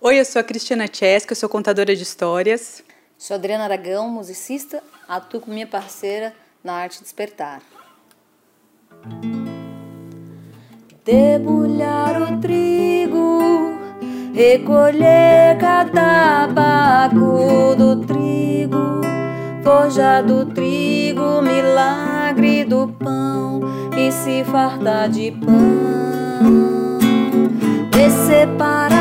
Oi, eu sou a Cristiana Chesca, eu sou contadora de histórias. Sou Adriana Aragão, musicista, atuo com minha parceira na arte despertar. Debulhar o trigo, recolher cada baco do trigo, forjar do trigo, milagre do pão e se fartar de pão. Cana,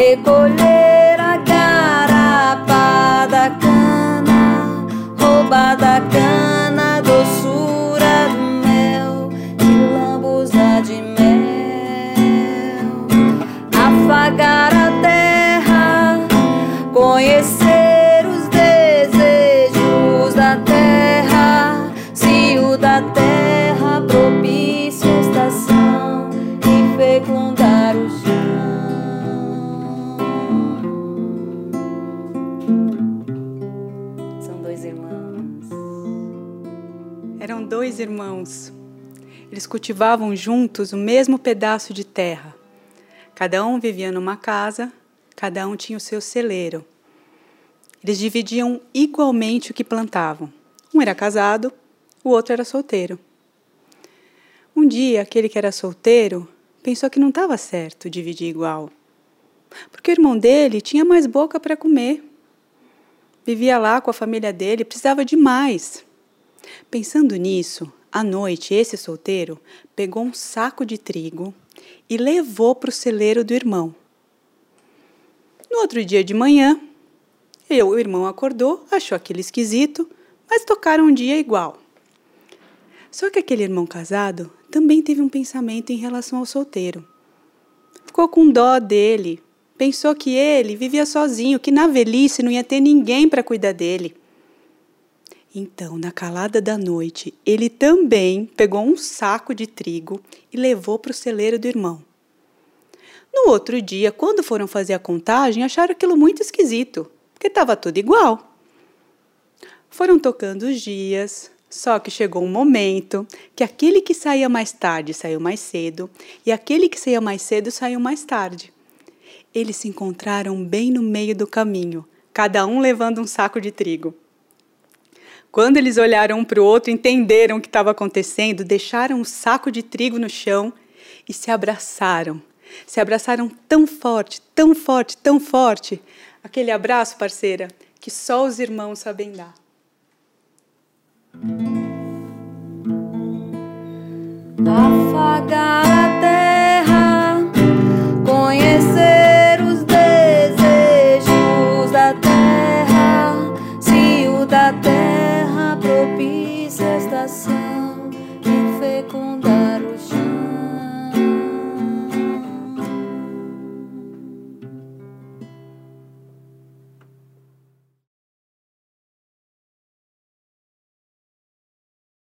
recolher a garapa da cana, roubar da cana, doçura do mel, de lambuza de mel, afagar São dois irmãos. Eram dois irmãos. Eles cultivavam juntos o mesmo pedaço de terra. Cada um vivia numa casa, cada um tinha o seu celeiro. Eles dividiam igualmente o que plantavam. Um era casado, o outro era solteiro. Um dia, aquele que era solteiro pensou que não estava certo dividir igual, porque o irmão dele tinha mais boca para comer. Vivia lá com a família dele, precisava de mais. Pensando nisso, à noite, esse solteiro pegou um saco de trigo e levou para o celeiro do irmão. No outro dia de manhã, eu, o irmão acordou, achou aquele esquisito, mas tocaram um dia igual. Só que aquele irmão casado também teve um pensamento em relação ao solteiro. Ficou com dó dele, pensou que ele vivia sozinho, que na velhice não ia ter ninguém para cuidar dele. Então, na calada da noite, ele também pegou um saco de trigo e levou para o celeiro do irmão. No outro dia, quando foram fazer a contagem, acharam aquilo muito esquisito, porque estava tudo igual. Foram tocando os dias, só que chegou um momento que aquele que saía mais tarde saiu mais cedo e aquele que saía mais cedo saiu mais tarde. Eles se encontraram bem no meio do caminho, cada um levando um saco de trigo. Quando eles olharam um para o outro, entenderam o que estava acontecendo, deixaram o saco de trigo no chão e se abraçaram. Se abraçaram tão forte, tão forte, tão forte. Aquele abraço, parceira, que só os irmãos sabem dar. A da terra propícia estação.